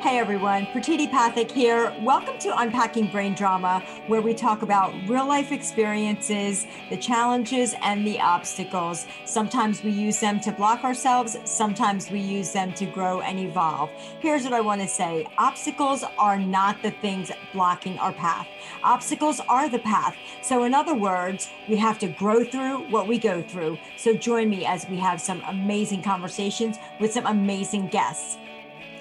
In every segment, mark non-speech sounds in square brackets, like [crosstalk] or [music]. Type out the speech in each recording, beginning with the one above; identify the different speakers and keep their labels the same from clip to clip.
Speaker 1: Hey everyone, Pratiti Pathak here. Welcome to Unpacking Brain Drama, where we talk about real life experiences, the challenges, and the obstacles. Sometimes we use them to block ourselves, sometimes we use them to grow and evolve. Here's what I want to say obstacles are not the things blocking our path, obstacles are the path. So, in other words, we have to grow through what we go through. So, join me as we have some amazing conversations with some amazing guests.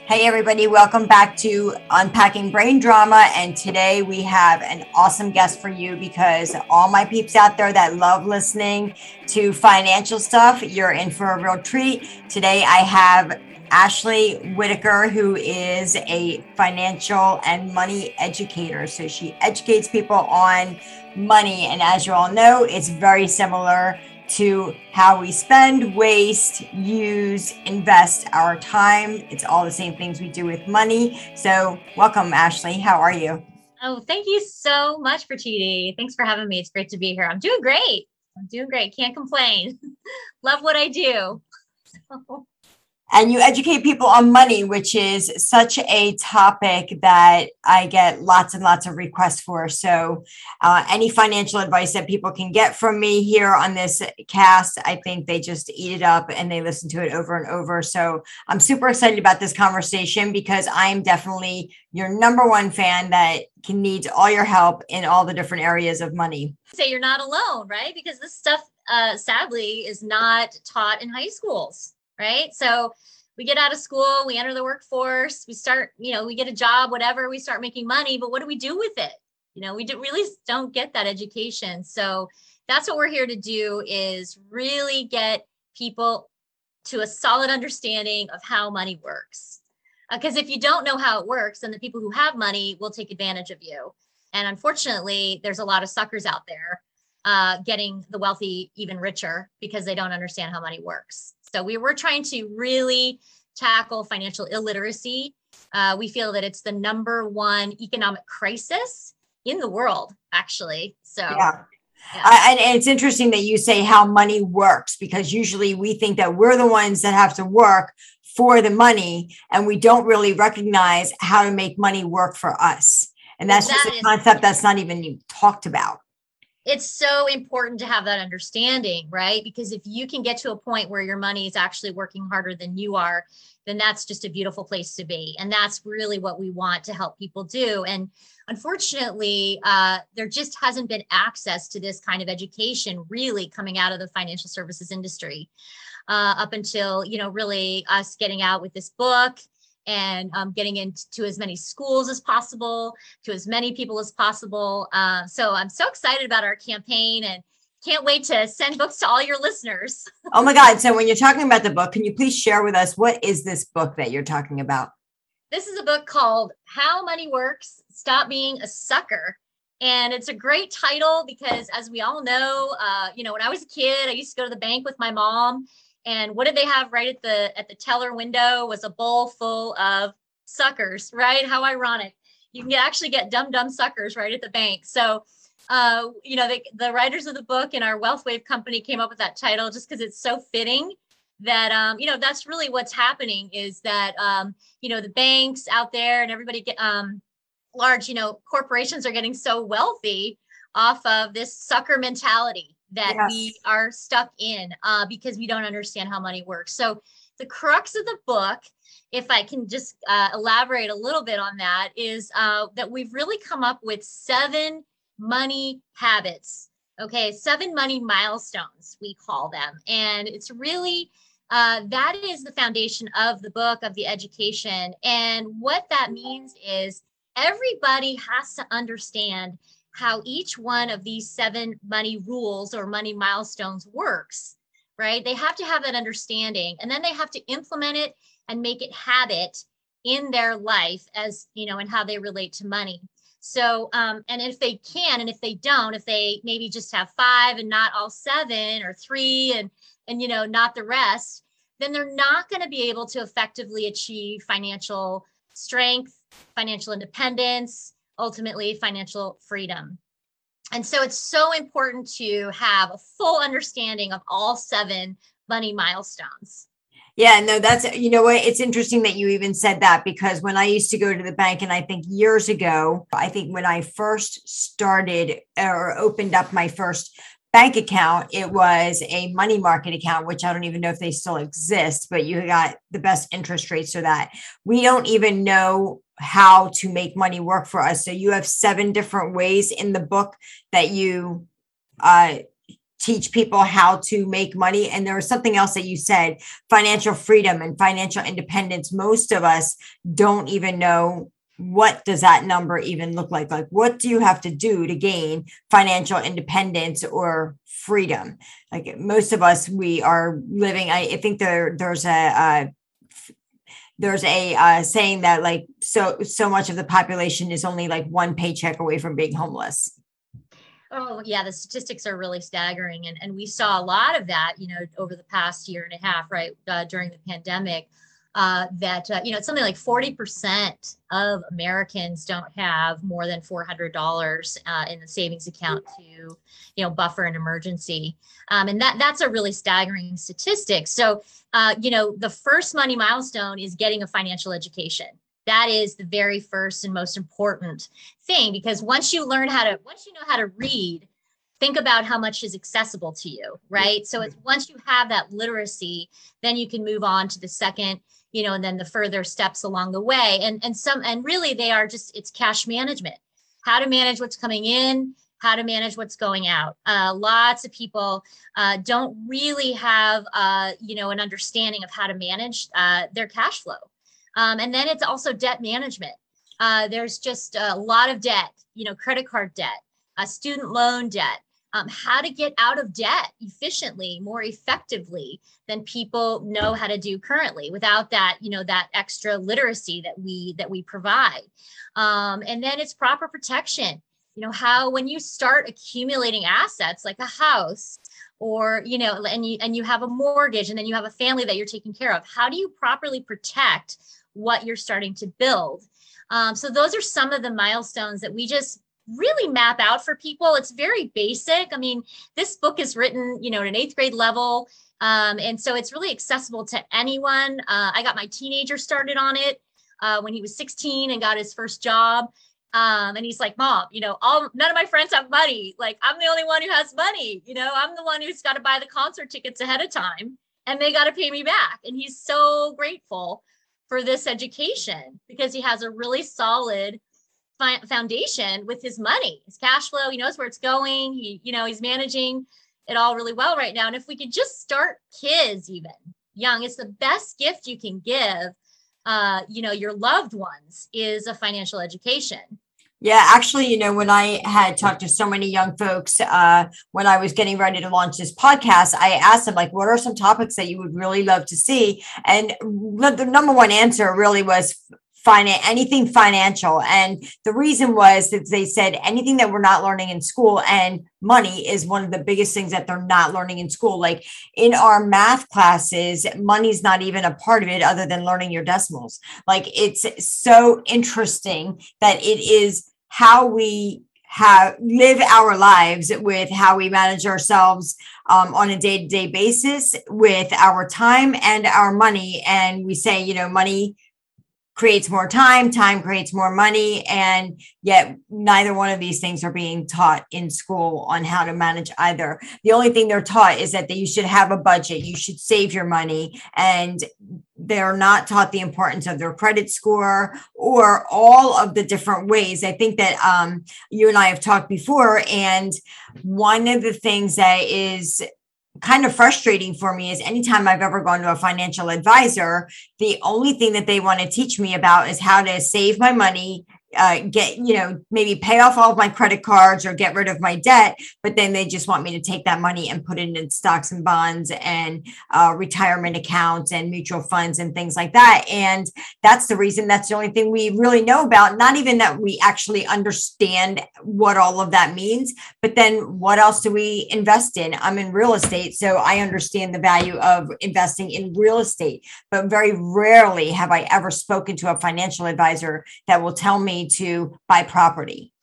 Speaker 1: Hey, everybody, welcome back to Unpacking Brain Drama. And today we have an awesome guest for you because all my peeps out there that love listening to financial stuff, you're in for a real treat. Today I have Ashley Whittaker, who is a financial and money educator. So she educates people on money. And as you all know, it's very similar to how we spend, waste, use, invest our time. It's all the same things we do with money. So, welcome, Ashley. How are you?
Speaker 2: Oh, thank you so much Pratiti. Thanks for having me. It's great to be here. I'm doing great. I'm doing great. Can't complain. [laughs] Love what I do. [laughs]
Speaker 1: So and you educate people on money, which is such a topic that I get lots and lots of requests for. So, uh, any financial advice that people can get from me here on this cast, I think they just eat it up and they listen to it over and over. So, I'm super excited about this conversation because I'm definitely your number one fan that can need all your help in all the different areas of money.
Speaker 2: Say you're not alone, right? Because this stuff, uh, sadly, is not taught in high schools right? So we get out of school, we enter the workforce, we start, you know, we get a job, whatever, we start making money, but what do we do with it? You know, we do, really don't get that education. So that's what we're here to do is really get people to a solid understanding of how money works. Because uh, if you don't know how it works, then the people who have money will take advantage of you. And unfortunately, there's a lot of suckers out there uh, getting the wealthy even richer because they don't understand how money works. So we were trying to really tackle financial illiteracy. Uh, we feel that it's the number one economic crisis in the world, actually. So.
Speaker 1: Yeah. Yeah. Uh, and, it's interesting that you say how money works because usually we think that we're the ones that have to work for the money and we don't really recognize how to make money work for us. And that's that just a concept that's not even talked about
Speaker 2: it's so important to have that understanding, right? Because if you can get to a point where your money is actually working harder than you are, then that's just a beautiful place to be. And that's really what we want to help people do. And unfortunately, uh, there just hasn't been access to this kind of education really coming out of the financial services industry uh, up until, you know, really us getting out with this book and um, getting into as many schools as possible, to as many people as possible. Uh, so I'm so excited about our campaign and can't wait to send [laughs] books to all your listeners. [laughs]
Speaker 1: oh my God. So when you're talking about the book, can you please share with us what is this book that you're talking about?
Speaker 2: This is a book called How Money Works Stop Being a Sucker. And it's a great title because, as we all know, uh, you know, when I was a kid, I used to go to the bank with my mom and what did they have right at the at the teller window was a bowl full of suckers right? How ironic. You can actually get Dum Dum suckers right at the bank. So uh, you know the, the writers of the book and our wealth wave company came up with that title just because it's so fitting that um, you know that's really what's happening is that um, you know the banks out there and everybody get um, large you know corporations are getting so wealthy off of this sucker mentality that yes. we are stuck in uh, because we don't understand how money works. So, the crux of the book, if I can just uh, elaborate a little bit on that, is uh, that we've really come up with seven money habits. Okay, seven money milestones, we call them. And it's really uh, that is the foundation of the book, of the education. And what that means is everybody has to understand how each one of these seven money rules or money milestones works, right? They have to have that understanding and then they have to implement it and make it habit in their life as, you know, and how they relate to money. So, um, and if they can, and if they don't, if they maybe just have five and not all seven or three and, and, you know, not the rest, then they're not going to be able to effectively achieve financial strength, financial independence, ultimately financial freedom. And so it's so important to have a full understanding of all seven money milestones.
Speaker 1: Yeah, no, that's, you know what? It's interesting that you even said that because when I used to go to the bank, and I think years ago, I think when I first started or opened up my first bank account, it was a money market account, which I don't even know if they still exist, but you got the best interest rates so that we don't even know how to make money work for us. So you have seven different ways in the book that you uh, teach people how to make money. And there was something else that you said financial freedom and financial independence. Most of us don't even know what does that number even look like like what do you have to do to gain financial independence or freedom like most of us we are living i, think there there's a, a there's a uh, saying that like so so much of the population is only like one paycheck away from being homeless
Speaker 2: Oh, yeah, the statistics are really staggering. And, and we saw a lot of that, you know, over the past year and a half, right, uh, during the pandemic. Uh, that uh, you know it's something like 40% of americans don't have more than $400 uh, in the savings account to you know buffer an emergency. Um, and that that's a really staggering statistic. So uh, you know the first money milestone is getting a financial education. That is the very first and most important thing because once you learn how to once you know how to read think about how much is accessible to you right? So it's once you have that literacy then you can move on to the second you know and then the further steps along the way. And and some and really they are just it's cash management. How to manage what's coming in how to manage what's going out. Uh, lots of people uh, don't really have uh, you know an understanding of how to manage uh, their cash flow. Um, and then it's also debt management. Uh, there's just a lot of debt, you know, credit card debt, student loan debt, um, how to get out of debt efficiently, more effectively than people know how to do currently without that, you know, that extra literacy that we that we provide. Um, and then it's proper protection. You know, how when you start accumulating assets like a house or you know and you and you have a mortgage and then you have a family that you're taking care of how do you properly protect what you're starting to build. Um, so those are some of the milestones that we just really map out for people. It's very basic. I mean, this book is written, you know, at an eighth grade level. Um, and so it's really accessible to anyone. Uh, I got my teenager started on it uh, when he was 16 and got his first job. Um, and he's like, Mom, you know, all none of my friends have money. Like, I'm the only one who has money. You know, I'm the one who's got to buy the concert tickets ahead of time and they got to pay me back. And he's so grateful for this education because he has a really solid foundation with his money, his cash flow. He knows where it's going. He, you know, he's managing it all really well right now. And if we could just start kids even young, it's the best gift you can give. Uh, you know, your loved ones is a financial education.
Speaker 1: Yeah, actually, you know, when I had talked to so many young folks uh, when I was getting ready to launch this podcast, I asked them, like, what are some topics that you would really love to see? And the number one answer really was finance anything financial. And the reason was that they said anything that we're not learning in school and money is one of the biggest things that they're not learning in school. Like in our math classes money's not even a part of it other than learning your decimals. Like it's so interesting that it is how we have live our lives with how we manage ourselves um, on a day-to-day basis with our time and our money. And we say you know money creates more time, time creates more money. And yet, neither one of these things are being taught in school on how to manage either. The only thing they're taught is that you should have a budget, you should save your money, and they're not taught the importance of their credit score or all of the different ways. I think that um, you and I have talked before. And one of the things that is kind of frustrating for me is anytime I've ever gone to a financial advisor, the only thing that they want to teach me about is how to save my money uh, get you know maybe pay off all of my credit cards or get rid of my debt but then they just want me to take that money and put it in stocks and bonds and uh, retirement accounts and mutual funds and things like that. And that's the reason that's the only thing we really know about not even that we actually understand what all of that means but then what else do we invest in? I'm in real estate so i understand the value of investing in real estate but very rarely have i ever spoken to a financial advisor that will tell me to buy property?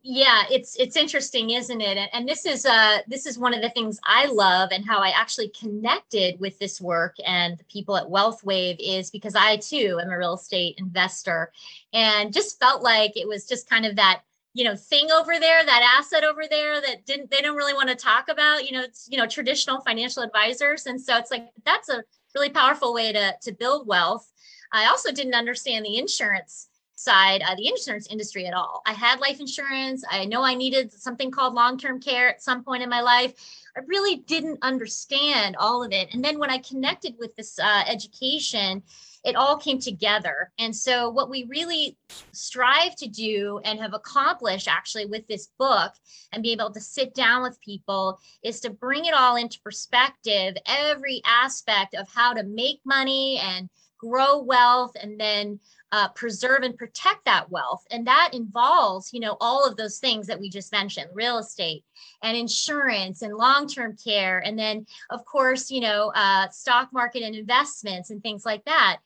Speaker 2: yeah it's it's interesting isn't it? And, this is uh this is one of the things i love and how i actually connected with this work and the people at wealth wave is because i too am a real estate investor and just felt like it was just kind of that you know thing over there that asset over there that didn't they don't really want to talk about you know it's you know traditional financial advisors. And so it's like that's a really powerful way to to build wealth. I also didn't understand the insurance side of the insurance industry at all. I had life insurance. I know I needed something called long term care at some point in my life. I really didn't understand all of it. And then when I connected with this uh, education, it all came together. And so, what we really strive to do and have accomplished actually with this book and be able to sit down with people is to bring it all into perspective, every aspect of how to make money and grow wealth and then uh, preserve and protect that wealth. And that involves you know all of those things that we just mentioned real estate and insurance and long-term care. And then of course you know uh, stock market and investments and things like that.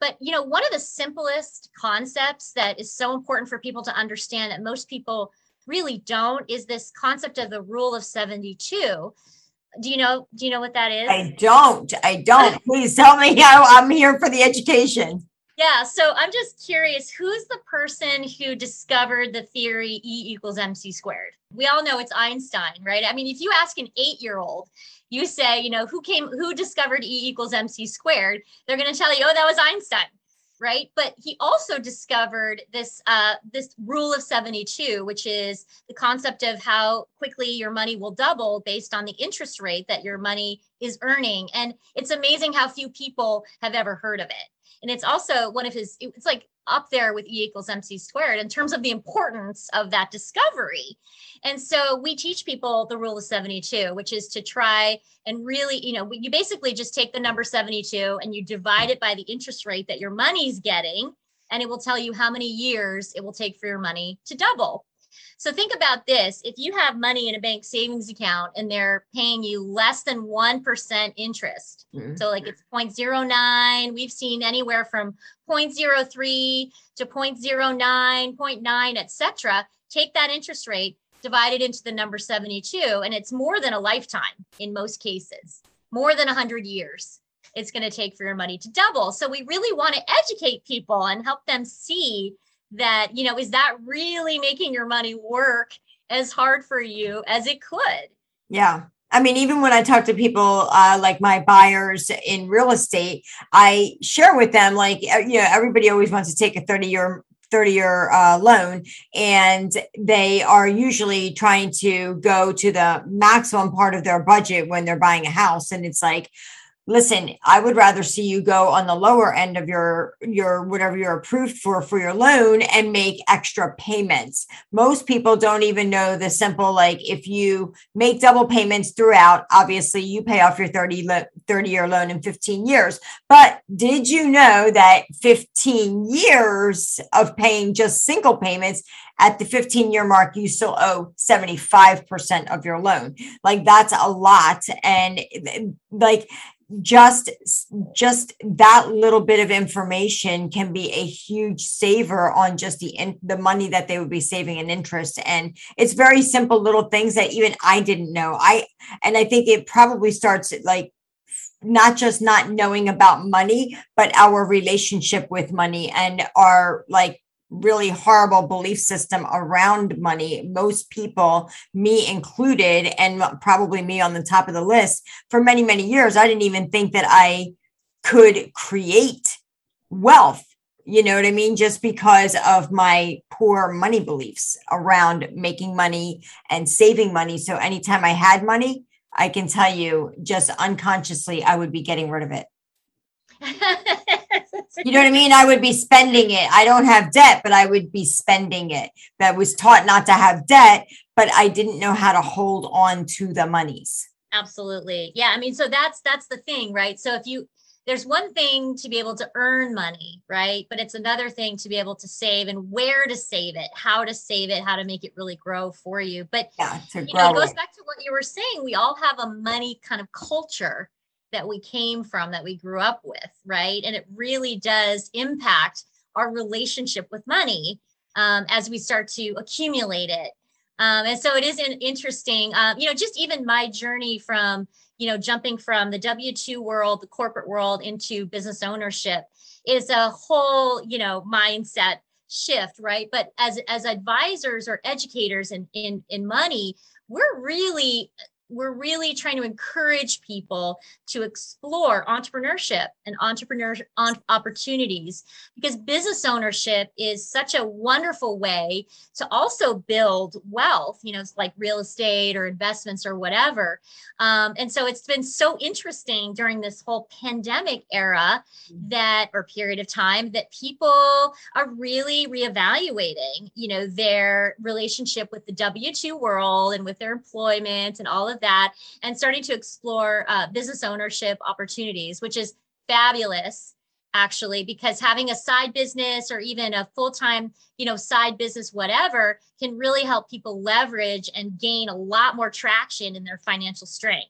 Speaker 2: But you know one of the simplest concepts that is so important for people to understand that most people really don't is this concept of the rule of 72 do you know do you know what that is?
Speaker 1: I don't i don't. Please tell me i'm here for the education
Speaker 2: yeah, so I'm just curious who's the person who discovered the theory E equals mc squared? We all know it's Einstein, right? I mean, if you ask an eight year old, you say, you know, who came, who discovered E equals mc squared? They're going to tell you, oh, that was Einstein, right? But he also discovered this uh, this rule of 72, which is the concept of how quickly your money will double based on the interest rate that your money is earning. And it's amazing how few people have ever heard of it and it's also one of his it's like up there with e equals mc squared in terms of the importance of that discovery. And so we teach people the rule of 72 which is to try and really you know you basically just take the number 72 and you divide it by the interest rate that your money's getting and it will tell you how many years it will take for your money to double so think about this. If you have money in a bank savings account and they're paying you less than 1% interest, mm-hmm. so like it's 0.09, we've seen anywhere from 0.03 to 0.09, 0.9, etc. Take that interest rate, divide it into the number 72, and it's more than a lifetime in most cases, more than 100 years it's going to take for your money to double. So we really want to educate people and help them see that, you know, is that really making your money work as hard for you as it could?
Speaker 1: Yeah. I mean, even when I talk to people uh, like my buyers in real estate, I share with them, like, uh, you know, everybody always wants to take a 30 year 30 year uh, loan and they are usually trying to go to the maximum part of their budget when they're buying a house and it's like listen i would rather see you go on the lower end of your your whatever you're approved for for your loan and make extra payments most people don't even know the simple like if you make double payments throughout obviously you pay off your 30 30 year loan in 15 years but did you know that 15 years of paying just single payments at the 15 year mark, you still owe 75% of your loan. Like that's a lot. And like just just that little bit of information can be a huge saver on just the in, the money that they would be saving in interest. And it's very simple little things that even I didn't know. I and I think it probably starts like not just not knowing about money but our relationship with money and our like really horrible belief system around money. Most people, me included, and probably me on the top of the list, for many, many years, I didn't even think that I could create wealth. You know what I mean? Just because of my poor money beliefs around making money and saving money. So anytime I had money, I can tell you just unconsciously, I would be getting rid of it. [laughs] you know what I mean? I would be spending it. I don't have debt, but I would be spending it. That was taught not to have debt, but I didn't know how to hold on to the monies.
Speaker 2: Absolutely. Yeah. I mean, so that's that's the thing, right? So if you there's one thing to be able to earn money, right? But it's another thing to be able to save and where to save it, how to save it, how to make it really grow for you. But yeah, you know, it goes back to what you were saying. We all have a money kind of culture that we came from, that we grew up with, right? And it really does impact our relationship with money. um, as we start to accumulate it. Um, and so it is an interesting, um, you know, just even my journey from, you know, jumping from the W 2 world, the corporate world into business ownership is a whole, you know, mindset shift, right? But as as advisors or educators in in in money, we're really we're really trying to encourage people to explore entrepreneurship and entrepreneur opportunities because business ownership is such a wonderful way to also build wealth you know it's like real estate or investments or whatever um, and so it's been so interesting during this whole pandemic era mm-hmm. that or period of time that people are really reevaluating you know their relationship with the w2 world and with their employment and all of that and starting to explore uh, business ownership opportunities, which is fabulous actually because having a side business or even a full-time you know side business whatever can really help people leverage and gain a lot more traction in their financial strength.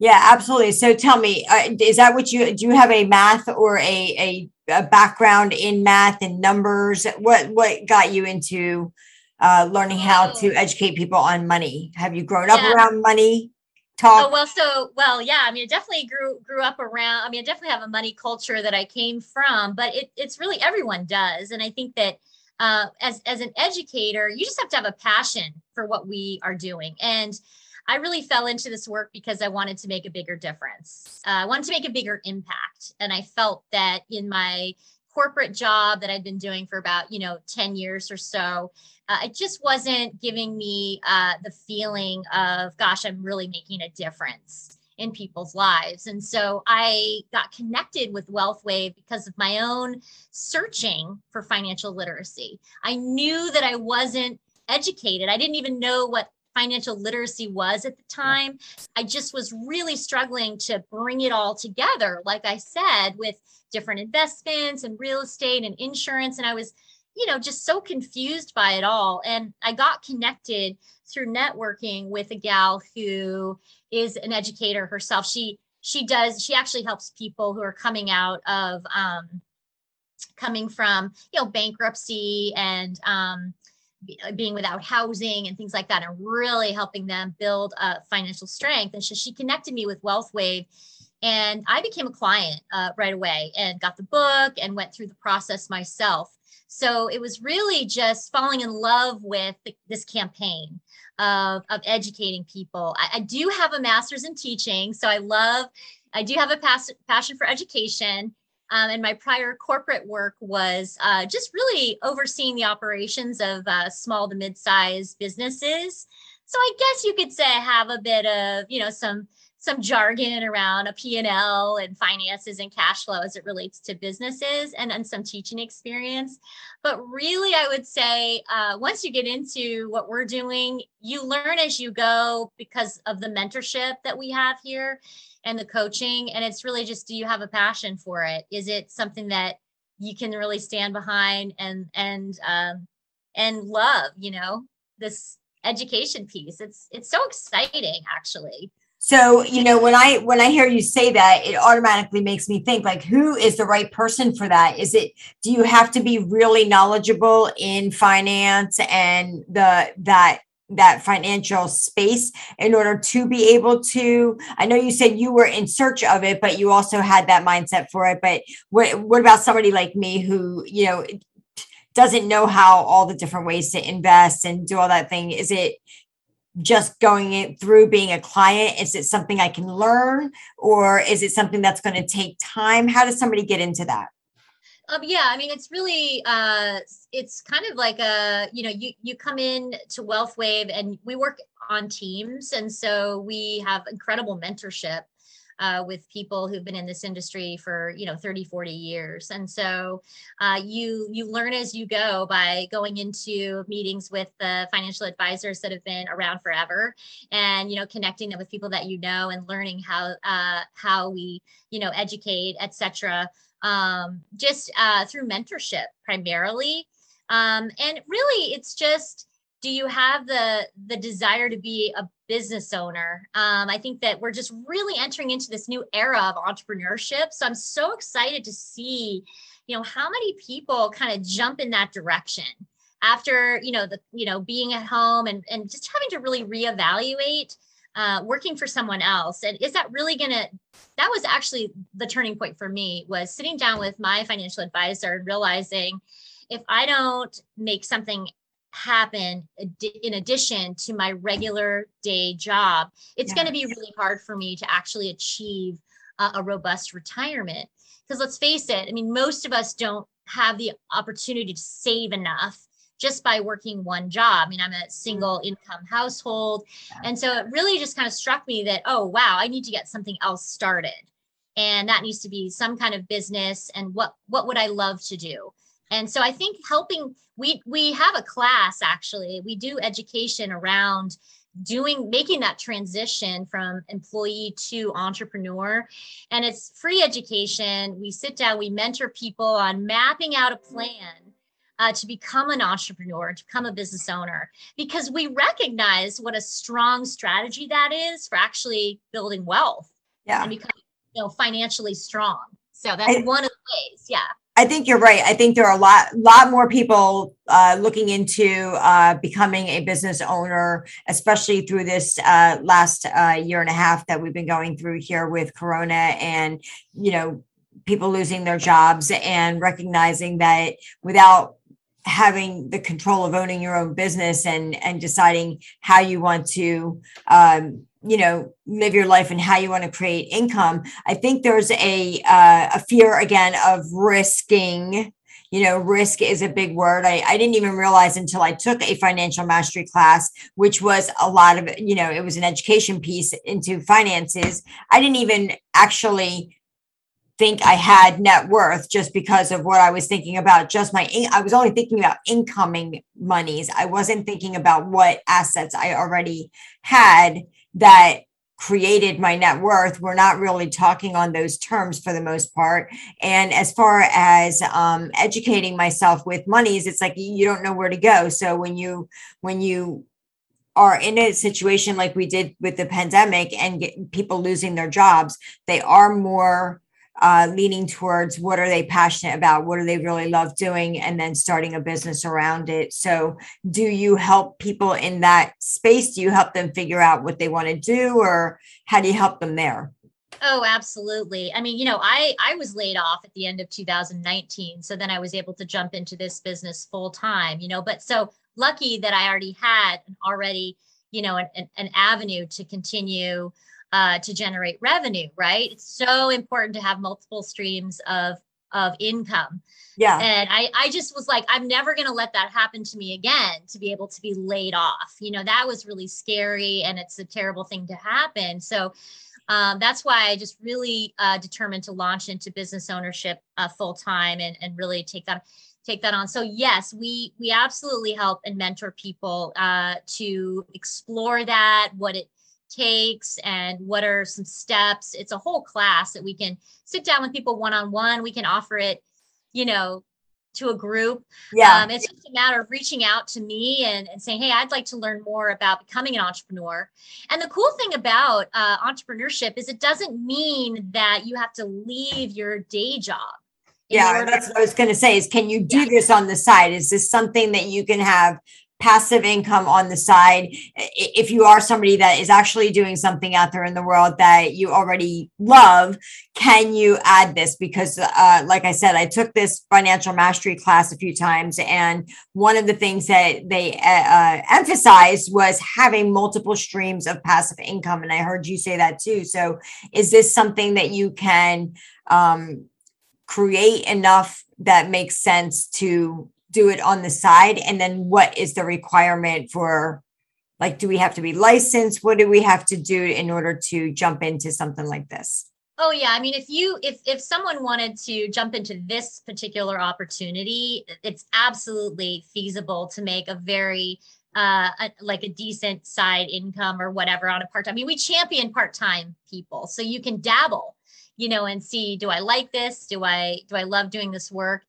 Speaker 1: Yeah absolutely. So tell me uh, is that what you do you have a math or a, a, a background in math and numbers? What what got you into uh, learning how to oh. educate people on money. Have you grown up yeah. around money? Talk.
Speaker 2: Oh well, so well, yeah. I mean, I definitely grew grew up around. I mean, I definitely have a money culture that I came from, but it, it's really everyone does, and I think that uh, as as an educator, you just have to have a passion for what we are doing, and I really fell into this work because I wanted to make a bigger difference. Uh, I wanted to make a bigger impact, and I felt that in my corporate job that I'd been doing for about, you know, 10 years or so, uh, it just wasn't giving me uh, the feeling of, gosh, I'm really making a difference in people's lives. And so I got connected with WealthWave because of my own searching for financial literacy. I knew that I wasn't educated. I didn't even know what financial literacy was at the time. I just was really struggling to bring it all together, like I said, with different investments and real estate and insurance. And I was, you know, just so confused by it all. And I got connected through networking with a gal who is an educator herself. She she does she actually helps people who are coming out of um coming from you know bankruptcy and um being without housing and things like that and really helping them build a financial strength. And so she connected me with wealthwave and i became a client uh, right away and got the book and went through the process myself. So it was really just falling in love with the, this campaign of, of educating people. I, I, do have a master's in teaching so i love i do have a pas- passion for education um, and my prior corporate work was uh, just really overseeing the operations of uh, small to mid-sized businesses. So I guess you could say I have a bit of, you know, some some jargon around a P&L and finances and cash flow as it relates to businesses and, and some teaching experience. But really, I would say uh, once you get into what we're doing, you learn as you go because of the mentorship that we have here and the coaching. And it's really just do you have a passion for it? Is it something that you can really stand behind and and um, and love? You know this education piece. It's it's so exciting actually.
Speaker 1: So, you know, when I when I hear you say that, it automatically makes me think like who is the right person for that? Is it do you have to be really knowledgeable in finance and the that that financial space in order to be able to i know you said you were in search of it but you also had that mindset for it but what, what about somebody like me who you know doesn't know how all the different ways to invest and do all that thing is it just going it through being a client? Is it something i can learn or is it something that's going to take time? How does somebody get into that?
Speaker 2: Um, yeah, I mean, it's really, uh, it's kind of like a, you know, you you come in to WealthWave and we work on teams, and so we have incredible mentorship uh, with people who've been in this industry for you know 30 40 years. And so uh, you you learn as you go by going into meetings with the financial advisors that have been around forever and you know connecting them with people that you know and learning how uh, how we you know educate etc um, just uh, through mentorship primarily. Um, and really it's just do you have the the desire to be a business owner? Um, i think that we're just really entering into this new era of entrepreneurship. So i'm so excited to see you know how many people kind of jump in that direction after you know the you know being at home and and just having to really reevaluate uh, working for someone else. And is that really gonna that was actually the turning point for me was sitting down with my financial advisor and realizing if i don't make something happen in addition to my regular day job it's yes. going to be really hard for me to actually achieve a, a robust retirement because let's face it i mean most of us don't have the opportunity to save enough just by working one job. I mean, I'm a mm-hmm. single income household. And so it really just kind of struck me that, oh, wow, I need to get something else started. And that needs to be some kind of business. And what what would I love to do? And so I think helping we we have a class actually. We do education around doing making that transition from employee to entrepreneur and it's free education we sit down we mentor people on mapping out a plan uh, to become an entrepreneur, to become a business owner, because we recognize what a strong strategy that is for actually building wealth
Speaker 1: yeah.
Speaker 2: and becoming you know, financially strong. So that's I, one of the ways. Yeah.
Speaker 1: I think you're right. I think there are a lot, lot more people uh, looking into uh, becoming a business owner, especially through this uh, last uh, year and a half that we've been going through here with Corona, and you know, people losing their jobs and recognizing that without having the control of owning your own business and and deciding how you want to um, you know live your life and how you want to create income i think there's a uh, a fear again of risking you know risk is a big word. I, I didn't even realize until i took a financial mastery class which was a lot of you know it was an education piece into finances. I didn't even actually think I had net worth just because of what I was thinking about just my I was only thinking about incoming monies. I wasn't thinking about what assets I already had that created my net worth. We're not really talking on those terms for the most part. And as far as um, educating myself with monies, it's like you don't know where to go. So when you when you are in a situation like we did with the pandemic and people losing their jobs, they are more uh, leaning towards what are they passionate about what do they really love doing and then starting a business around it. So do you help people in that space? Do you help them figure out what they want to do or how do you help them there?
Speaker 2: Oh, absolutely. I mean, you know, I I was laid off at the end of 2019, so then I was able to jump into this business full time, you know, but so lucky that I already had already, you know, an, an avenue to continue uh, to generate revenue, right? It's so important to have multiple streams of of income.
Speaker 1: Yeah.
Speaker 2: And I I just was like, I'm never gonna let that happen to me again to be able to be laid off. You know, that was really scary and it's a terrible thing to happen. So um, that's why I just really uh, determined to launch into business ownership uh, full time and, and really take that take that on. So yes, we we absolutely help and mentor people uh, to explore that, what it takes and what are some steps. It's a whole class that we can sit down with people one on one. We can offer it, you know, to a group.
Speaker 1: Yeah.
Speaker 2: Um, it's just a matter of reaching out to me and, and saying, hey, I'd like to learn more about becoming an entrepreneur. And the cool thing about uh, entrepreneurship is it doesn't mean that you have to leave your day job.
Speaker 1: Yeah, that's what I was going to say is can you do yeah. this on the side? Is this something that you can have passive income on the side. If you are somebody that is actually doing something out there in the world that you already love can you add this? Because uh, like i said i took this financial mastery class a few times and one of the things that they uh, uh emphasized was having multiple streams of passive income and i heard you say that too. So is this something that you can um, create enough that makes sense to do it on the side? And then what is the requirement for like do we have to be licensed? What do we have to do in order to jump into something like this?
Speaker 2: Oh yeah. I mean if you if if someone wanted to jump into this particular opportunity it's absolutely feasible to make a very uh a, like a decent side income or whatever on a part-time. I mean we champion part-time people so you can dabble you know and see do i like this? Do i do i love doing this work?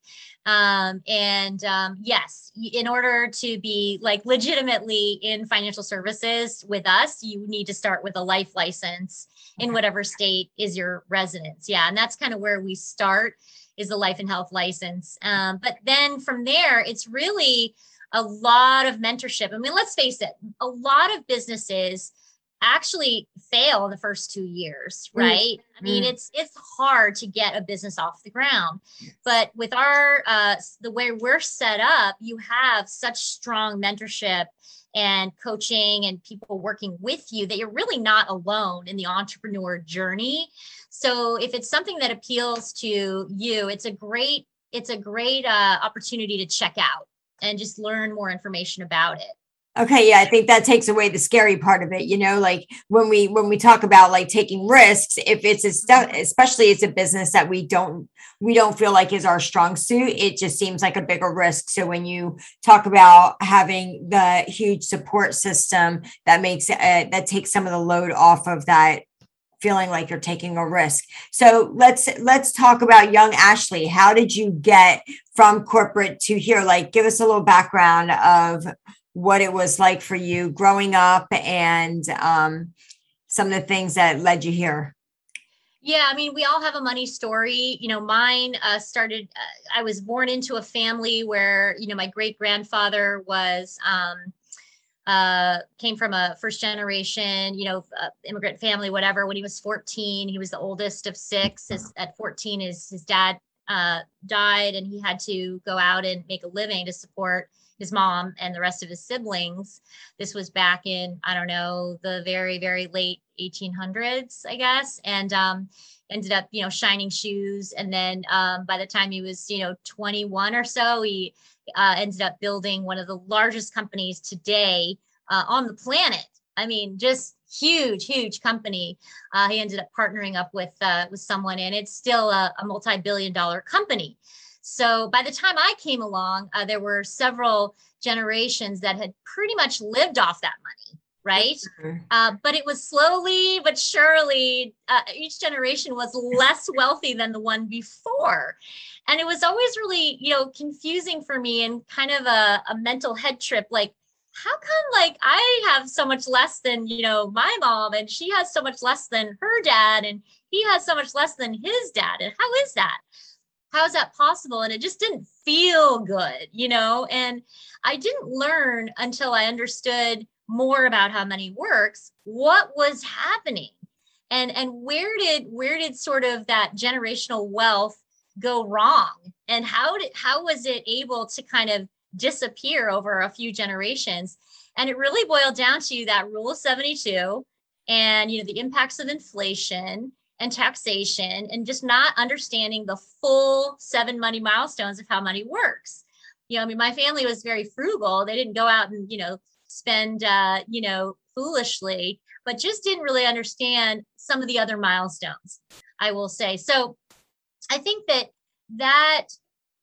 Speaker 2: Um, and um, yes in order to be like legitimately in financial services with us you need to start with a life license in whatever state is your residence. Yeah and that's kind of where we start is the life and health license. Um, but then from there it's really a lot of mentorship. I mean, let's face it, a lot of businesses actually fail the first two years mm, right? Mm. i mean mm. it's it's hard to get a business off the ground. But with our uh the way we're set up you have such strong mentorship and coaching and people working with you that you're really not alone in the entrepreneur journey. So if it's something that appeals to you it's a great it's a great uh, opportunity to check out and just learn more information about it
Speaker 1: Okay, yeah, I think that takes away the scary part of it. You know, like when we when we talk about like taking risks, if it's a stuff, especially it's a business that we don't we don't feel like is our strong suit, it just seems like a bigger risk. So when you talk about having the huge support system that makes it uh, that takes some of the load off of that feeling like you're taking a risk. So let's let's talk about young Ashley. How did you get from corporate to here? Like give us a little background of what it was like for you growing up and um, some of the things that led you here.
Speaker 2: Yeah, I mean, we all have a money story. You know, mine uh, started, uh, I was born into a family where, you know, my great grandfather was, um, uh, came from a first generation, you know, uh, immigrant family, whatever. When he was 14, he was the oldest of six. His, at 14, his, his dad uh, died and he had to go out and make a living to support his mom and the rest of his siblings. This was back in, I don't know, the very, very late 1800s, I guess. And um, ended up, you know, shining shoes. And then um, by the time he was, you know, 21 or so, he uh, ended up building one of the largest companies today uh, on the planet. I mean, just huge, huge company. Uh, he ended up partnering up with uh, with someone, and it's still a, a multi-billion dollar company. So by the time I came along, uh, there were several generations that had pretty much lived off that money, right? Mm-hmm. Uh, but it was slowly but surely, uh, each generation was less [laughs] wealthy than the one before. And it was always really, you know, confusing for me and kind of a, a mental head trip like, how come like I have so much less than, you know, my mom and she has so much less than her dad and he has so much less than his dad? And how is that? How is that possible? And it just didn't feel good you know? And i didn't learn until i understood more about how money works what was happening. And and where did where did sort of that generational wealth go wrong? And how did how was it able to kind of disappear over a few generations? And it really boiled down to that rule of 72 and you know the impacts of inflation and taxation and just not understanding the full seven money milestones of how money works. You know, I mean, my family was very frugal. They didn't go out and, you know, spend, uh, you know, foolishly, but just didn't really understand some of the other milestones, I will say. So I think that that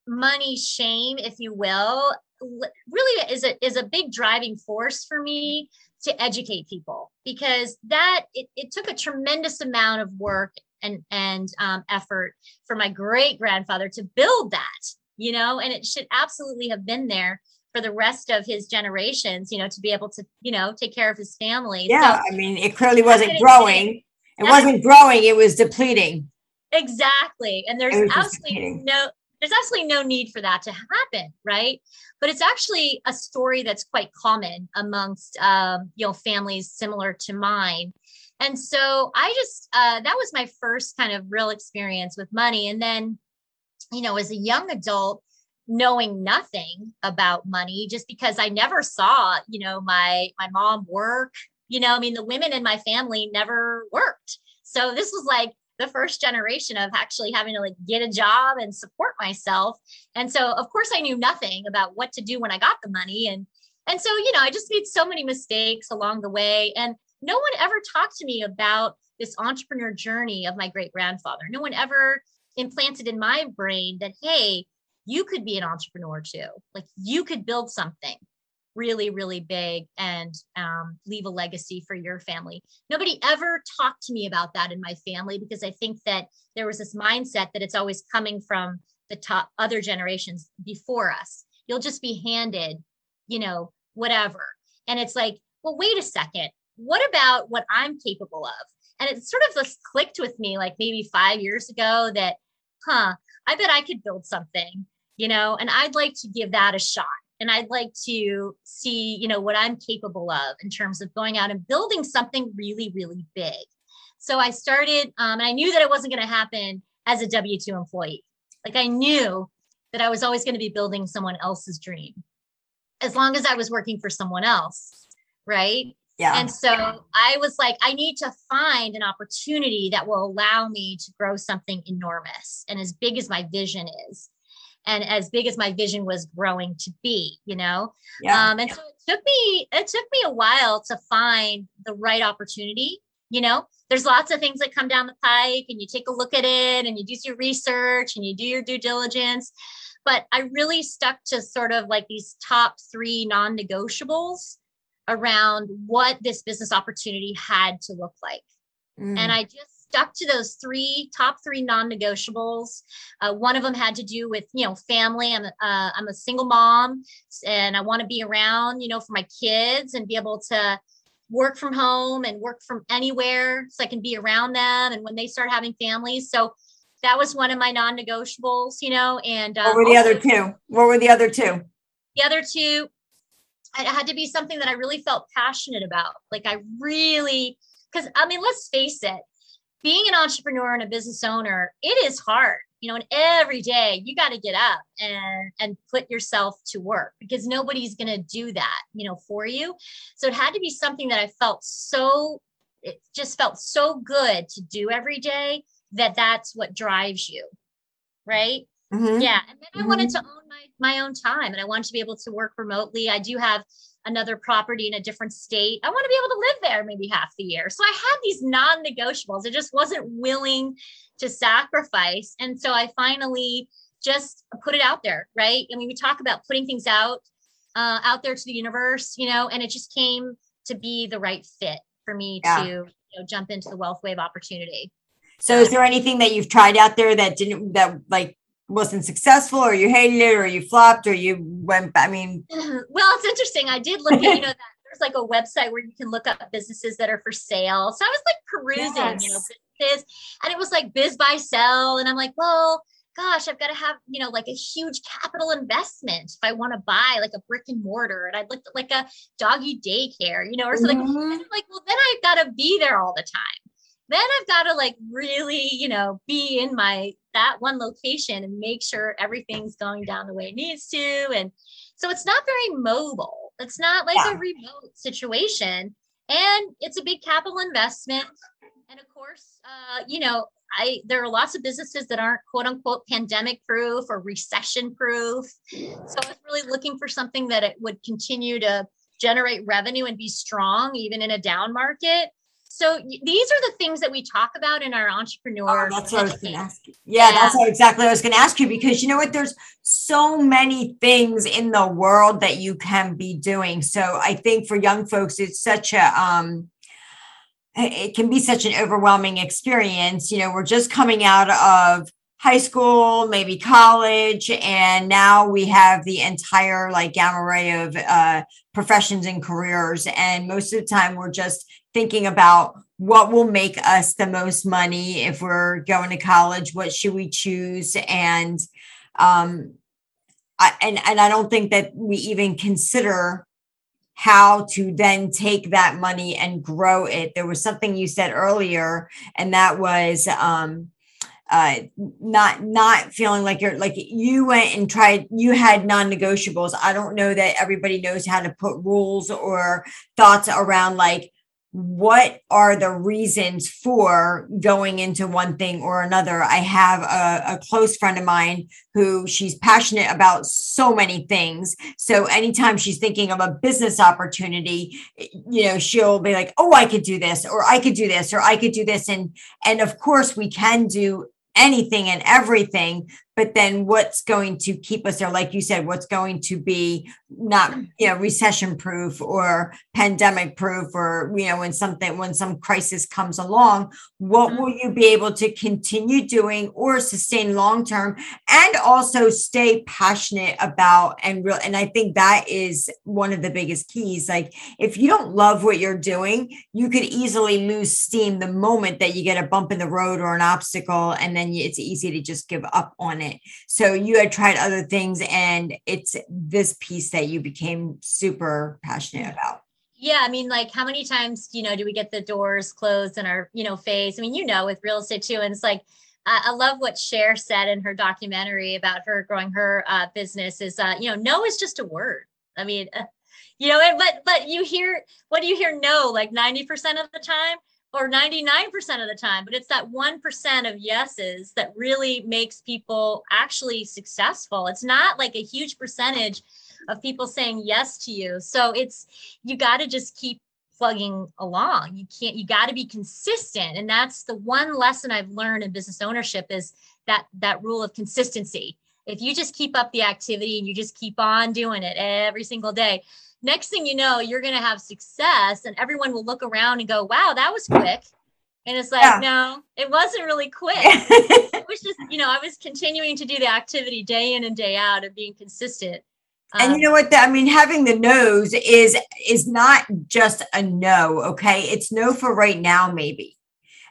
Speaker 2: money shame, if you will, really is a, is a big driving force for me to educate people because that it, it took a tremendous amount of work and and um, effort for my great grandfather to build that you know and it should absolutely have been there for the rest of his generations you know to be able to you know take care of his family.
Speaker 1: Yeah so, i mean it clearly wasn't growing. It wasn't growing it was depleting.
Speaker 2: Exactly and there's absolutely no there's absolutely no need for that to happen right? But it's actually a story that's quite common amongst um, you know families similar to mine. And so i just uh, that was my first kind of real experience with money. And then you know as a young adult knowing nothing about money just because i never saw you know my my mom work. You know i mean the women in my family never worked. So this was like the first generation of actually having to like get a job and support myself. And so of course I knew nothing about what to do when I got the money. And and so, you know, I just made so many mistakes along the way. And no one ever talked to me about this entrepreneur journey of my great grandfather. No one ever implanted in my brain that, hey, you could be an entrepreneur too. Like you could build something really, really big and um, leave a legacy for your family. Nobody ever talked to me about that in my family because I think that there was this mindset that it's always coming from the top other generations before us. You'll just be handed, you know, whatever. And it's like, well, wait a second. What about what I'm capable of? And it sort of just clicked with me like maybe five years ago that, huh, I bet I could build something, you know, and I'd like to give that a shot and I'd like to see, you know, what I'm capable of in terms of going out and building something really, really big. So I started, um, and I knew that it wasn't going to happen as a W 2 employee. Like I knew that I was always going to be building someone else's dream as long as I was working for someone else. Right.
Speaker 1: Yeah.
Speaker 2: And so I was like, I need to find an opportunity that will allow me to grow something enormous and as big as my vision is and as big as my vision was growing to be, you know?
Speaker 1: Yeah.
Speaker 2: Um, and so it took me, it took me a while to find the right opportunity, you know? There's lots of things that come down the pike and you take a look at it and you do your research and you do your due diligence. But I really stuck to sort of like these top three non negotiables around what this business opportunity had to look like. Mm. And I just stuck to those three top three non-negotiables. Uh, one of them had to do with you know family. I'm uh, I'm a single mom, and I want to be around you know for my kids and be able to work from home and work from anywhere so I can be around them. And when they start having families, so that was one of my non-negotiables, you know. And
Speaker 1: um, what were the also, other two? What were the other two?
Speaker 2: The other two, it had to be something that I really felt passionate about. Like I really, because I mean, let's face it, being an entrepreneur and a business owner, it is hard. You know, and every day you got to get up and and put yourself to work because nobody's going to do that, you know, for you. So it had to be something that I felt so it just felt so good to do every day that that's what drives you. Right? Mm-hmm. Yeah. And then I mm-hmm. wanted to own my, my own time and I wanted to be able to work remotely. I do have another property in a different state. I want to be able to live there maybe half the year. So I had these non negotiables. I just wasn't willing to sacrifice. And so I finally just put it out there, right? I mean, we talk about putting things out, uh, out there to the universe, you know, and it just came to be the right fit for me yeah. to you know, jump into the wealth wave opportunity.
Speaker 1: So is there anything that you've tried out there that didn't that like wasn't successful or you hated it or you flopped or you went i mean [laughs]
Speaker 2: well it's interesting i did look at you know that there's like a website where you can look up businesses that are for sale so i was like perusing yes. you know businesses and it was like BizBuySell. and i'm like well gosh i've got to have you know like a huge capital investment if i want to buy like a brick and mortar and i'd look at like a doggy daycare you know or something mm-hmm. like well then i've got to be there all the time then I've got to like really, you know, be in my that one location and make sure everything's going down the way it needs to. And so it's not very mobile. It's not like yeah. a remote situation. And it's a big capital investment. And of course, uh, you know, I there are lots of businesses that aren't quote unquote pandemic proof or recession proof. So I was really looking for something that it would continue to generate revenue and be strong even in a down market so these are the things that we talk about in our entrepreneur.
Speaker 1: Oh, that's what I was going to ask you. Yeah, yeah, that's exactly what I was going to ask you because you know what? There's so many things in the world that you can be doing. So I think for young folks, it's such a um, it can be such an overwhelming experience. You know, we're just coming out of high school, maybe college, and now we have the entire like gamma ray of uh, professions and careers. And most of the time, we're just thinking about what will make us the most money if we're going to college. What should we choose? And um, I, and and I don't think that we even consider how to then take that money and grow it. There was something you said earlier, and that was um, uh, not not feeling like you're like you went and tried you had non-negotiables i don't know that everybody knows how to put rules or thoughts around like what are the reasons for going into one thing or another? I have a, a, close friend of mine who she's passionate about so many things. So anytime she's thinking of a business opportunity you know she'll be like oh i could do this or i could do this or i could do this and and of course we can do anything and everything but then what's going to keep us there? Like you said what's going to be not you know recession proof or pandemic proof or you know when something when some crisis comes along what mm-hmm. will you be able to continue doing or sustain long term? And also stay passionate about and real and i think that is one of the biggest keys. Like if you don't love what you're doing you could easily lose steam the moment that you get a bump in the road or an obstacle and then it's easy to just give up on it important. So you had tried other things, and it's this piece that you became super passionate about.
Speaker 2: Yeah, I mean, like how many times, you know, do we get the doors closed in our, you know, face? I mean, you know, with real estate too. And it's like, I, I love what Cher said in her documentary about her growing her uh, business is, uh, you know, no is just a word. I mean, uh, [laughs] you know, but, but you hear, what do you hear? No, like 90% of the time or 99% of the time, but it's that 1% of yeses that really makes people actually successful. It's not like a huge percentage of people saying yes to you. So it's you got to just keep plugging along. You can't you got to be consistent and that's the one lesson I've learned in business ownership is that that rule of consistency. If you just keep up the activity and you just keep on doing it every single day, next thing you know, you're going to have success and everyone will look around and go, "Wow, that was quick." And it's like, yeah. no, it wasn't really quick. [laughs] it was just, you know, I was continuing to do the activity day in and day out and being consistent
Speaker 1: and you um, know what? I mean, having the no's is is not just a no. Okay, it's no for right now, maybe.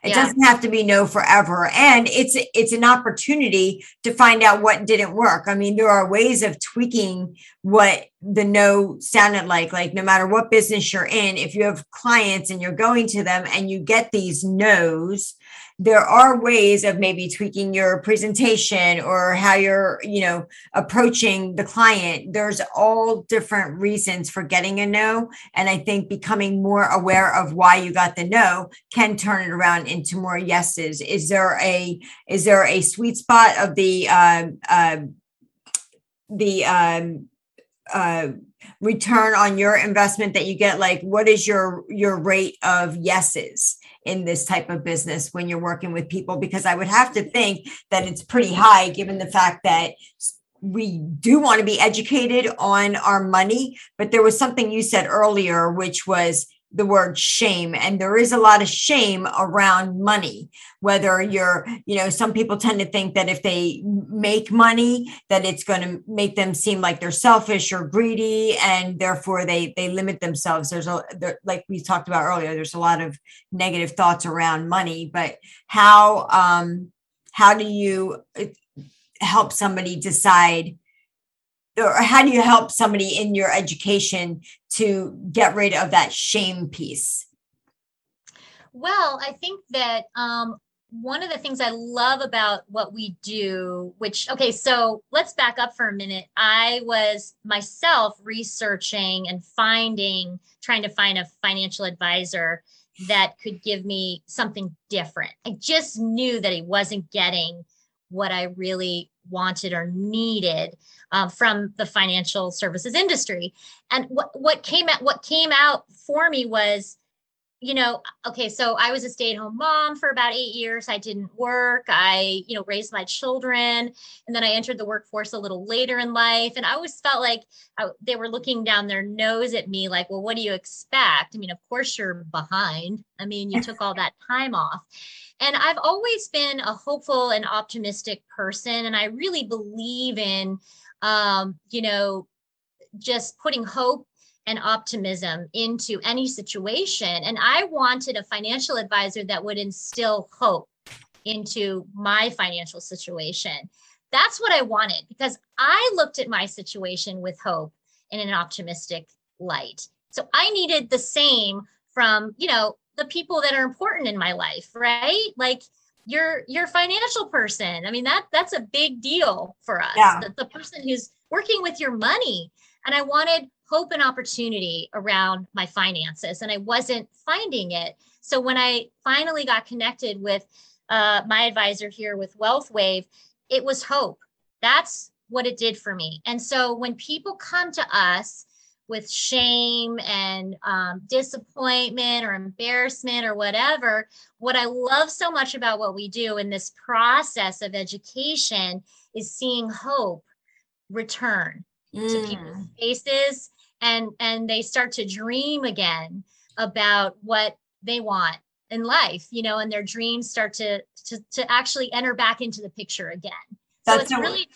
Speaker 1: It yeah. doesn't have to be no forever, and it's it's an opportunity to find out what didn't work. I mean, there are ways of tweaking what the no sounded like. Like no matter what business you're in, if you have clients and you're going to them and you get these no's, there are ways of maybe tweaking your presentation or how you're you know approaching the client there's all different reasons for getting a no and i think becoming more aware of why you got the no can turn it around into more yeses is there a is there a sweet spot of the um uh, the um uh return on your investment that you get like what is your your rate of yeses in this type of business when you're working with people because I would have to think that it's pretty high given the fact that we do want to be educated on our money. But there was something you said earlier, which was the word shame and there is a lot of shame around money. Whether you're you know some people tend to think that if they make money that it's going to make them seem like they're selfish or greedy and therefore they they limit themselves. There's a there, like we talked about earlier there's a lot of negative thoughts around money but how um how do you uh, help somebody decide or how do you help somebody in your education to get rid of that shame piece?
Speaker 2: Well, I think that um, one of the things I love about what we do, which, okay, so let's back up for a minute. I was myself researching and finding, trying to find a financial advisor that could give me something different. I just knew that he wasn't getting what I really wanted or needed uh, from the financial services industry. And what what came out what came out for me was, you know, okay, so I was a stay at home mom for about eight years. I didn't work. I you know raised my children, and then I entered the workforce a little later in life. And I always felt like I, they were looking down their nose at me, like, well, what do you expect? I mean, of course you're behind. I mean, you took all that time off. And I've always been a hopeful and optimistic person. And I really believe in, um, you know, just putting hope and optimism into any situation. And I wanted a financial advisor that would instill hope into my financial situation. That's what I wanted because I looked at my situation with hope in an optimistic light. So I needed the same from, you know, the people that are important in my life, right? Like your your financial person. I mean, that that's a big deal for us. Yeah. The, the person who's working with your money. And I wanted hope and opportunity around my finances, and I wasn't finding it. So when I finally got connected with uh, my advisor here with WealthWave, it was hope. That's what it did for me. And so when people come to us with shame and um, disappointment or embarrassment or whatever. What I love so much about what we do in this process of education is seeing hope return mm. to people's faces and and they start to dream again about what they want in life you know and their dreams start to to, to actually enter back into the picture again so That's it's really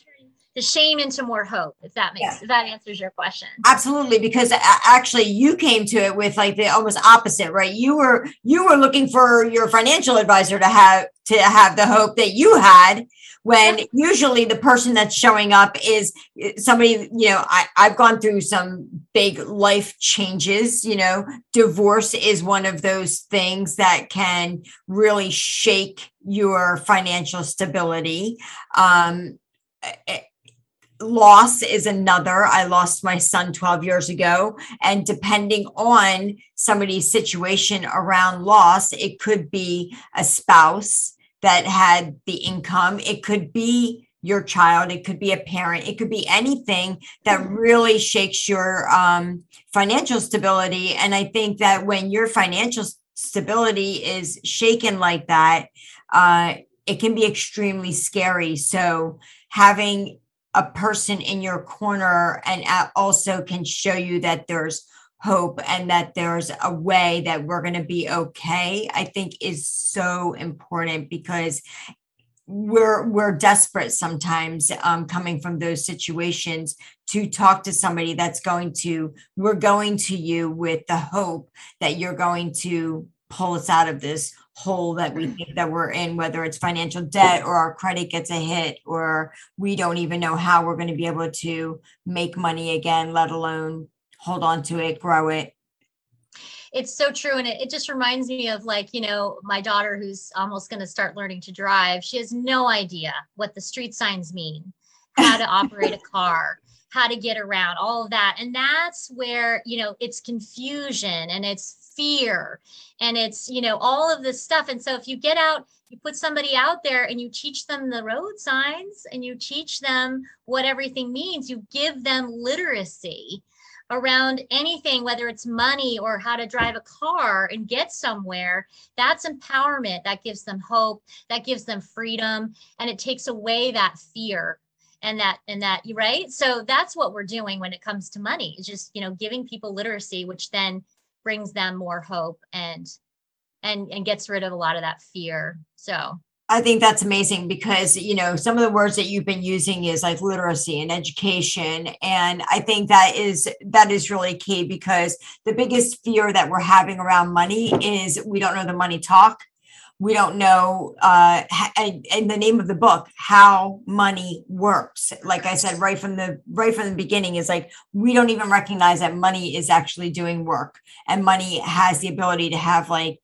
Speaker 2: the shame into more hope if that makes if that answers your question.
Speaker 1: Absolutely because actually you came to it with like the almost opposite right? You were you were looking for your financial advisor to have to have the hope that you had when yeah. usually the person that's showing up is eh, somebody you know I, i've gone through some big life changes you know? Divorce is one of those things that can really shake your financial stability. Um, eh, eh, loss is another. I lost my son 12 years ago. And depending on somebody's situation around loss, it could be a spouse that had the income, it could be your child, it could be a parent, it could be anything that mm-hmm. really shakes your um, financial stability. And I think that when your financial stability is shaken like that, uh, it can be extremely scary. So, having a person in your corner and also can show you that there's hope and that there's a way that we're going to be okay i think is so important because we're we're desperate sometimes um, coming from those situations to talk to somebody that's going to we're going to you with the hope that you're going to pull us out of this hole that we think that we're in, whether it's financial debt or our credit gets a hit, or we don't even know how we're going to be able to make money again, let alone hold on to it, grow it.
Speaker 2: It's so true. And it, it just reminds me of like, you know, my daughter who's almost going to start learning to drive. She has no idea what the street signs mean, how to operate a [laughs] car how to get around all of that and that's where you know it's confusion and it's fear and it's you know all of this stuff. And so if you get out you put somebody out there and you teach them the road signs and you teach them what everything means you give them literacy around anything whether it's money or how to drive a car and get somewhere that's empowerment that gives them hope that gives them freedom and it takes away that fear and that and that right? So that's what we're doing when it comes to money is just you know giving people literacy which then brings them more hope and and and gets rid of a lot of that fear. So
Speaker 1: I think that's amazing because you know some of the words that you've been using is like literacy and education. And I think that is that is really key because the biggest fear that we're having around money is we don't know the money talk we don't know uh in the name of the book how money works. Like i said right from the right from the beginning is like we don't even recognize that money is actually doing work and money has the ability to have like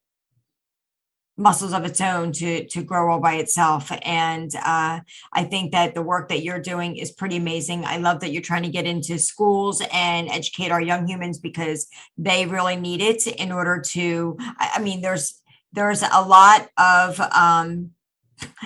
Speaker 1: muscles of its own to to grow all by itself. And uh, i think that the work that you're doing is pretty amazing. I love that you're trying to get into schools and educate our young humans because they really need it in order to i mean there's there's a lot of um,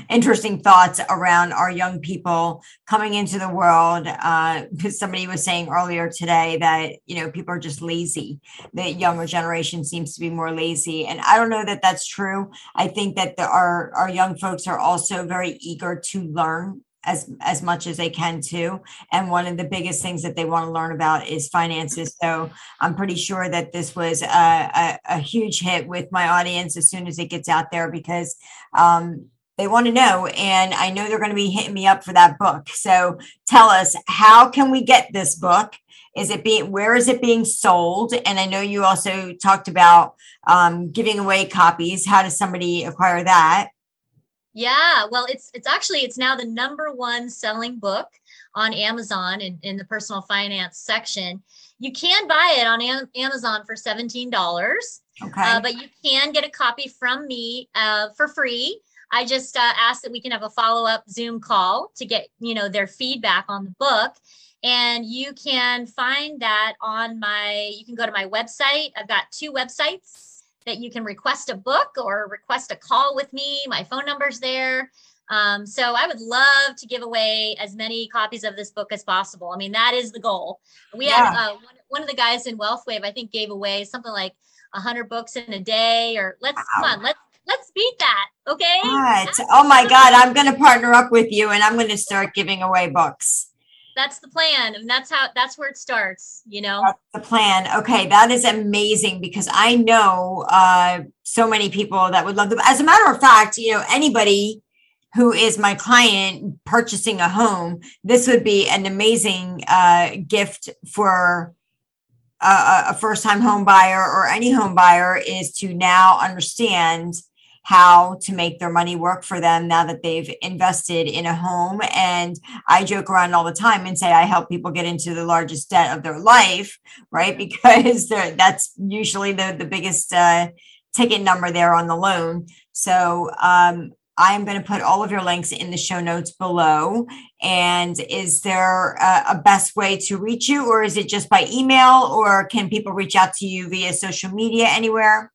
Speaker 1: interesting thoughts around our young people coming into the world. Uh, somebody was saying earlier today that you know people are just lazy. The younger generation seems to be more lazy. And i don't know that that's true. I think that the, our our young folks are also very eager to learn as as much as they can too. And one of the biggest things that they want to learn about is finances. So i'm pretty sure that this was a, a, a huge hit with my audience as soon as it gets out there because um, they want to know. And i know they're going to be hitting me up for that book. So tell us how can we get this book? Is it being where is it being sold? And i know you also talked about um, giving away copies. How does somebody acquire that
Speaker 2: yeah, well, it's it's actually it's now the number one selling book on Amazon in, in the personal finance section. You can buy it on Am- Amazon for seventeen dollars, okay. Uh, but you can get a copy from me uh, for free. I just uh, ask that we can have a follow up Zoom call to get you know their feedback on the book, and you can find that on my. You can go to my website. I've got two websites that you can request a book or request a call with me. My phone number's there. Um, so I would love to give away as many copies of this book as possible. I mean, that is the goal. We yeah. had uh, one, one, of the guys in Wealth Wave, I think, gave away something like hundred books in a day. Or let's wow. come on, let's let's beat that. Okay.
Speaker 1: Right. Oh my God, I'm going to partner up with you, and I'm going to start giving away books
Speaker 2: that's the plan and that's how that's where it starts you know?
Speaker 1: That's the plan. Okay that is amazing because i know uh so many people that would love them as a matter of fact you know anybody who is my client purchasing a home, this would be an amazing uh, gift for a, a first time home buyer or any home buyer is to now understand how to make their money work for them now that they've invested in a home. And I joke around all the time and say I help people get into the largest debt of their life, right? [laughs] Because that's usually the, the biggest uh, ticket number there on the loan. So um, I am going to put all of your links in the show notes below. And is there a, a, best way to reach you, or is it just by email, or can people reach out to you via social media anywhere?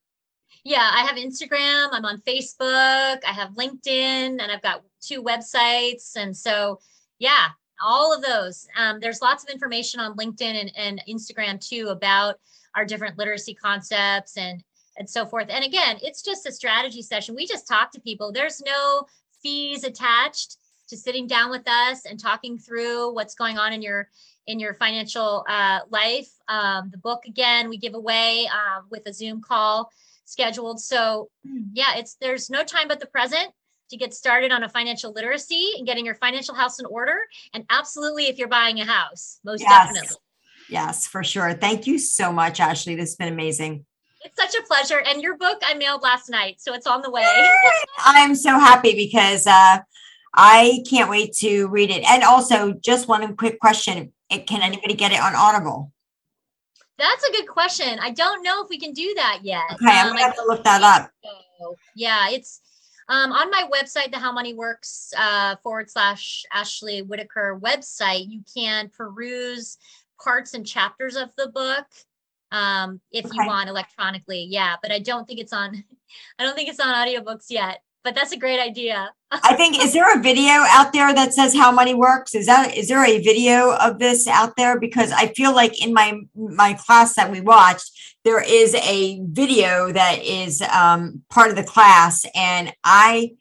Speaker 2: Yeah, I have Instagram, I'm on Facebook, I have LinkedIn, and I've got two websites. And so, yeah, all of those. Um, there's lots of information on LinkedIn and, and Instagram too about our different literacy concepts and and so forth. And again, it's just a strategy session. We just talk to people. There's no fees attached to sitting down with us and talking through what's going on in your in your financial uh, life. Um, the book again we give away uh, with a Zoom call scheduled. So [clears throat] yeah, it's there's no time but the present to get started on a financial literacy and getting your financial house in order. And absolutely, if you're buying a house, most yes. definitely.
Speaker 1: Yes, for sure. Thank you so much, Ashley. This has been amazing.
Speaker 2: It's such a pleasure. And your book I mailed last night, so it's on the way.
Speaker 1: I'm so happy because uh, I can't wait to read it. And also, just one quick question: Can anybody get it on Audible?
Speaker 2: That's a good question. I don't know if we can do that yet.
Speaker 1: Okay, I'm gonna um, have to look that up.
Speaker 2: So. Yeah, it's um, on my website, the How Money Works uh, forward slash Ashley Whittaker website. You can peruse parts and chapters of the book um, if okay. you want electronically. Yeah, but I don't think it's on. [laughs] I don't think it's on audiobooks yet. But that's a great idea.
Speaker 1: I think is there a video out there that says how money works? Is that is there a video of this out there? Because I feel like in my my class that we watched, there is a video that is um, part of the class, and I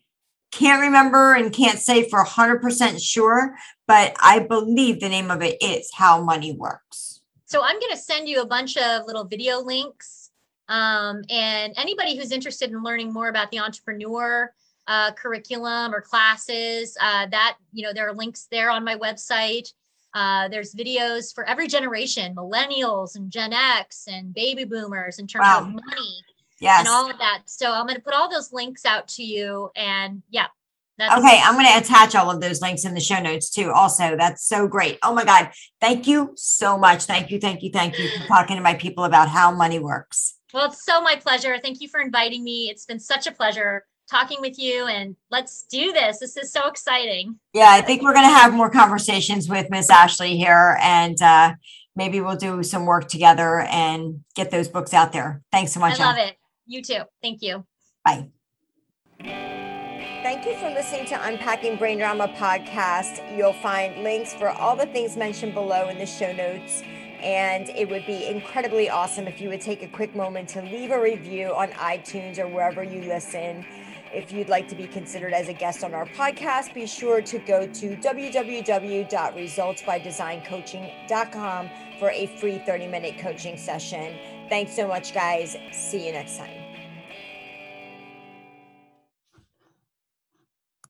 Speaker 1: can't remember and can't say for 100% sure, but I believe the name of it is How Money Works.
Speaker 2: So I'm going to send you a bunch of little video links. Um, and anybody who's interested in learning more about the entrepreneur uh, curriculum or classes, uh, that, you know, there are links there on my website. Uh, there's videos for every generation, millennials and Gen X and baby boomers in terms wow. of money yes. and all of that. So I'm going to put all those links out to you. And yeah,
Speaker 1: that's- okay, I'm going to attach all of those links in the show notes too. Also, that's so great. Oh my God. Thank you so much. Thank you, thank you, thank you for talking to my people about how money works.
Speaker 2: Well, it's so my pleasure. Thank you for inviting me. It's been such a pleasure talking with you and let's do this. This is so exciting.
Speaker 1: Yeah, I think we're going to have more conversations with Miss Ashley here and uh, maybe we'll do some work together and get those books out there. Thanks so much.
Speaker 2: I love it. You too. Thank you.
Speaker 1: Bye. Thank you for listening to Unpacking Brain Drama podcast. You'll find links for all the things mentioned below in the show notes. And it would be incredibly awesome if you would take a quick moment to leave a review on iTunes or wherever you listen. If you'd like to be considered as a guest on our podcast, be sure to go to www.resultsbydesigncoaching.com for a free 30 minute coaching session. Thanks so much, guys. See you next time.